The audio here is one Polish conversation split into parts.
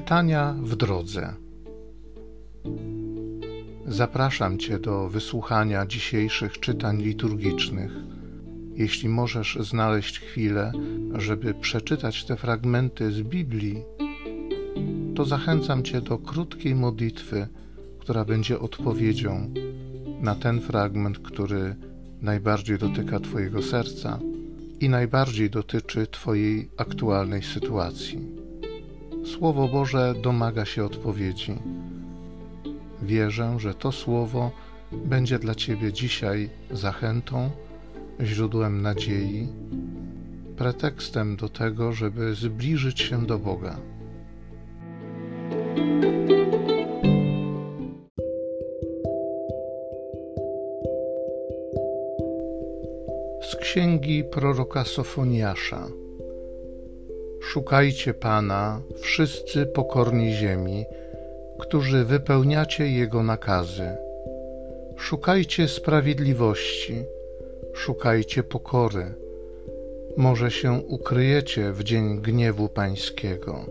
Czytania w drodze. Zapraszam Cię do wysłuchania dzisiejszych czytań liturgicznych. Jeśli możesz znaleźć chwilę, żeby przeczytać te fragmenty z Biblii, to zachęcam Cię do krótkiej modlitwy, która będzie odpowiedzią na ten fragment, który najbardziej dotyka Twojego serca i najbardziej dotyczy Twojej aktualnej sytuacji. Słowo Boże domaga się odpowiedzi. Wierzę, że to Słowo będzie dla Ciebie dzisiaj zachętą, źródłem nadziei, pretekstem do tego, żeby zbliżyć się do Boga. Z księgi proroka Sofoniasza. Szukajcie Pana, wszyscy pokorni ziemi, którzy wypełniacie Jego nakazy. Szukajcie sprawiedliwości, szukajcie pokory. Może się ukryjecie w dzień gniewu Pańskiego.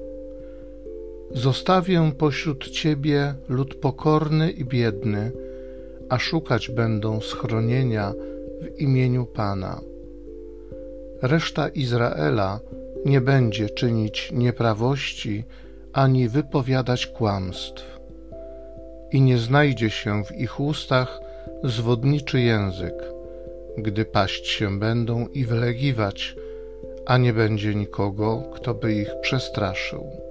Zostawię pośród Ciebie lud pokorny i biedny, a szukać będą schronienia w imieniu Pana. Reszta Izraela nie będzie czynić nieprawości ani wypowiadać kłamstw. I nie znajdzie się w ich ustach zwodniczy język, gdy paść się będą i wylegiwać, a nie będzie nikogo, kto by ich przestraszył.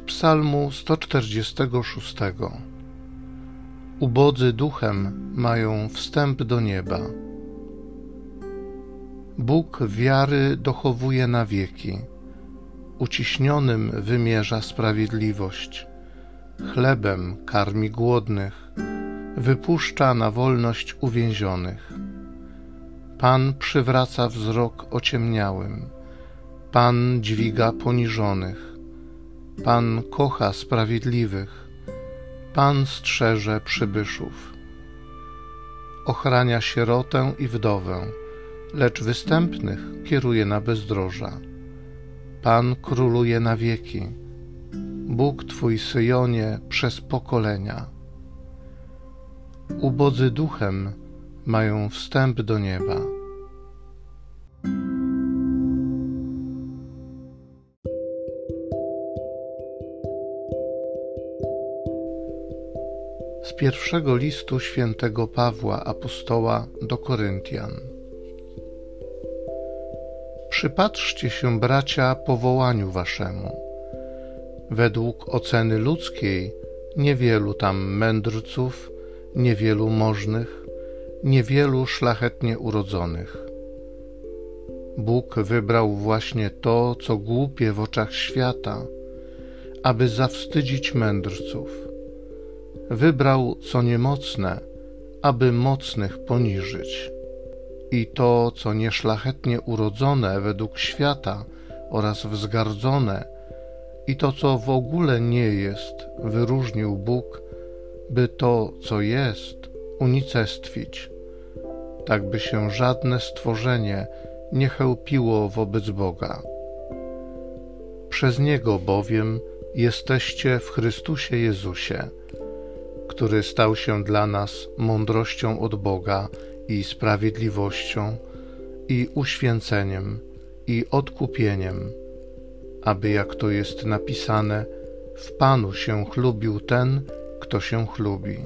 Psalmu 146 Ubodzy duchem mają wstęp do nieba. Bóg wiary dochowuje na wieki, uciśnionym wymierza sprawiedliwość, chlebem karmi głodnych, wypuszcza na wolność uwięzionych. Pan przywraca wzrok ociemniałym, Pan dźwiga poniżonych Pan kocha sprawiedliwych, Pan strzeże przybyszów. Ochrania sierotę i wdowę, lecz występnych kieruje na bezdroża. Pan króluje na wieki, Bóg Twój Syjonie przez pokolenia. Ubodzy duchem mają wstęp do nieba. Pierwszego listu świętego Pawła apostoła do Koryntian. Przypatrzcie się, bracia, powołaniu waszemu. Według oceny ludzkiej niewielu tam mędrców, niewielu możnych, niewielu szlachetnie urodzonych. Bóg wybrał właśnie to, co głupie w oczach świata, aby zawstydzić mędrców wybrał co niemocne, aby mocnych poniżyć. I to, co nieszlachetnie urodzone według świata oraz wzgardzone, i to, co w ogóle nie jest, wyróżnił Bóg, by to, co jest, unicestwić, tak by się żadne stworzenie nie chełpiło wobec Boga. Przez Niego bowiem jesteście w Chrystusie Jezusie który stał się dla nas mądrością od Boga i sprawiedliwością, i uświęceniem, i odkupieniem, aby, jak to jest napisane, w Panu się chlubił ten, kto się chlubi.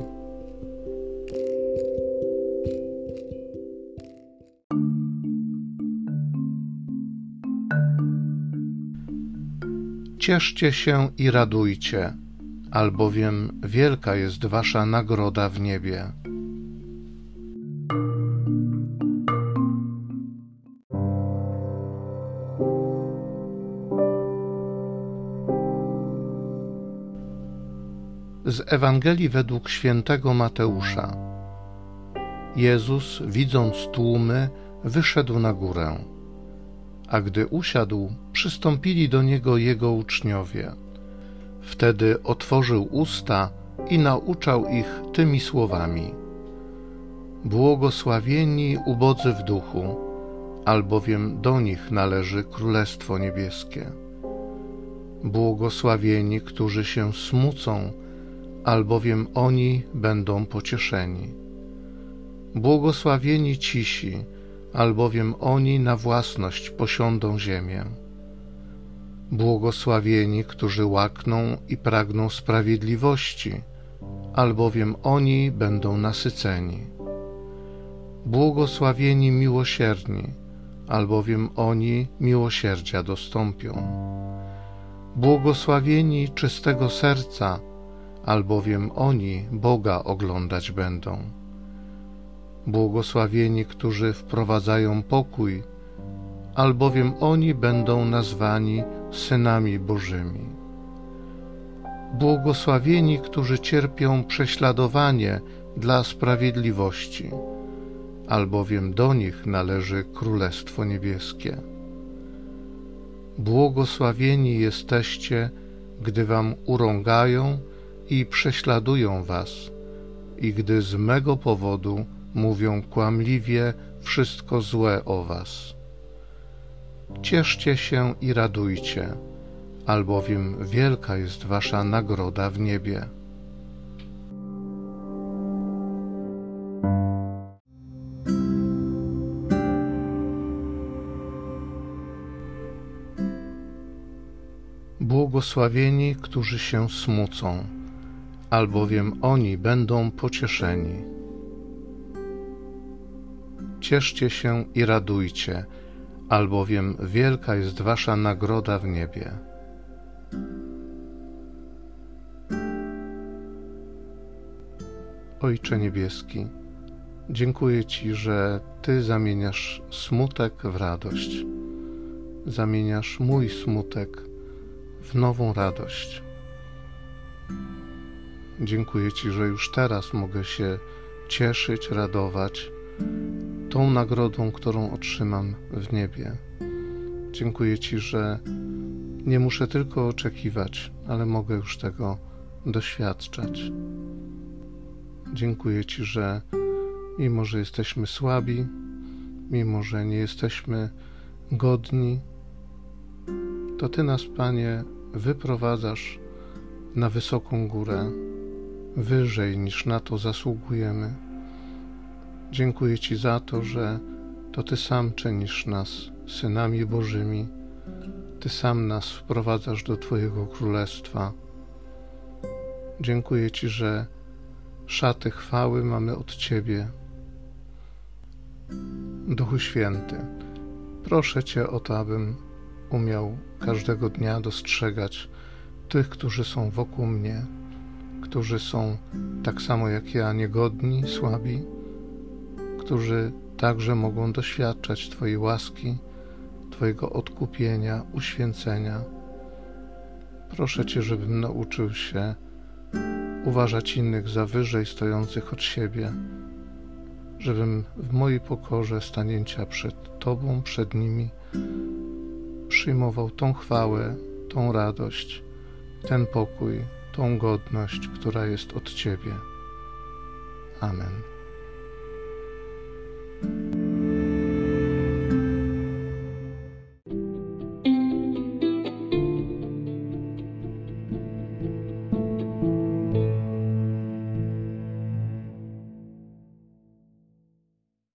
Cieszcie się i radujcie albowiem wielka jest wasza nagroda w niebie. Z Ewangelii według świętego Mateusza. Jezus, widząc tłumy, wyszedł na górę, a gdy usiadł, przystąpili do niego jego uczniowie Wtedy otworzył usta i nauczał ich tymi słowami: Błogosławieni ubodzy w duchu, albowiem do nich należy Królestwo Niebieskie. Błogosławieni, którzy się smucą, albowiem oni będą pocieszeni. Błogosławieni cisi, albowiem oni na własność posiądą ziemię. Błogosławieni, którzy łakną i pragną sprawiedliwości, albowiem oni będą nasyceni. Błogosławieni miłosierni, albowiem oni miłosierdzia dostąpią. Błogosławieni czystego serca, albowiem oni Boga oglądać będą. Błogosławieni, którzy wprowadzają pokój, albowiem oni będą nazwani synami Bożymi. Błogosławieni, którzy cierpią prześladowanie dla sprawiedliwości, albowiem do nich należy Królestwo Niebieskie. Błogosławieni jesteście, gdy wam urągają i prześladują was, i gdy z mego powodu mówią kłamliwie wszystko złe o was. Cieszcie się i radujcie, albowiem wielka jest wasza nagroda w niebie. Błogosławieni, którzy się smucą, albowiem oni będą pocieszeni. Cieszcie się i radujcie, albowiem wielka jest wasza nagroda w niebie. Ojcze Niebieski, dziękuję Ci, że Ty zamieniasz smutek w radość. Zamieniasz mój smutek w nową radość. Dziękuję Ci, że już teraz mogę się cieszyć, radować tą nagrodą, którą otrzymam w niebie. Dziękuję Ci, że nie muszę tylko oczekiwać, ale mogę już tego doświadczać. Dziękuję Ci, że mimo, że jesteśmy słabi, mimo, że nie jesteśmy godni, to Ty nas, Panie, wyprowadzasz na wysoką górę, wyżej niż na to zasługujemy. Dziękuję Ci za to, że to Ty sam czynisz nas synami Bożymi, Ty sam nas wprowadzasz do Twojego Królestwa. Dziękuję Ci, że szaty chwały mamy od Ciebie. Duchu Święty, proszę Cię o to, abym umiał każdego dnia dostrzegać tych, którzy są wokół mnie, którzy są tak samo jak ja niegodni, słabi, którzy także mogą doświadczać Twojej łaski, Twojego odkupienia, uświęcenia. Proszę Cię, żebym nauczył się uważać innych za wyżej stojących od siebie, żebym w mojej pokorze stanięcia przed Tobą, przed nimi, przyjmował tą chwałę, tą radość, ten pokój, tą godność, która jest od Ciebie. Amen.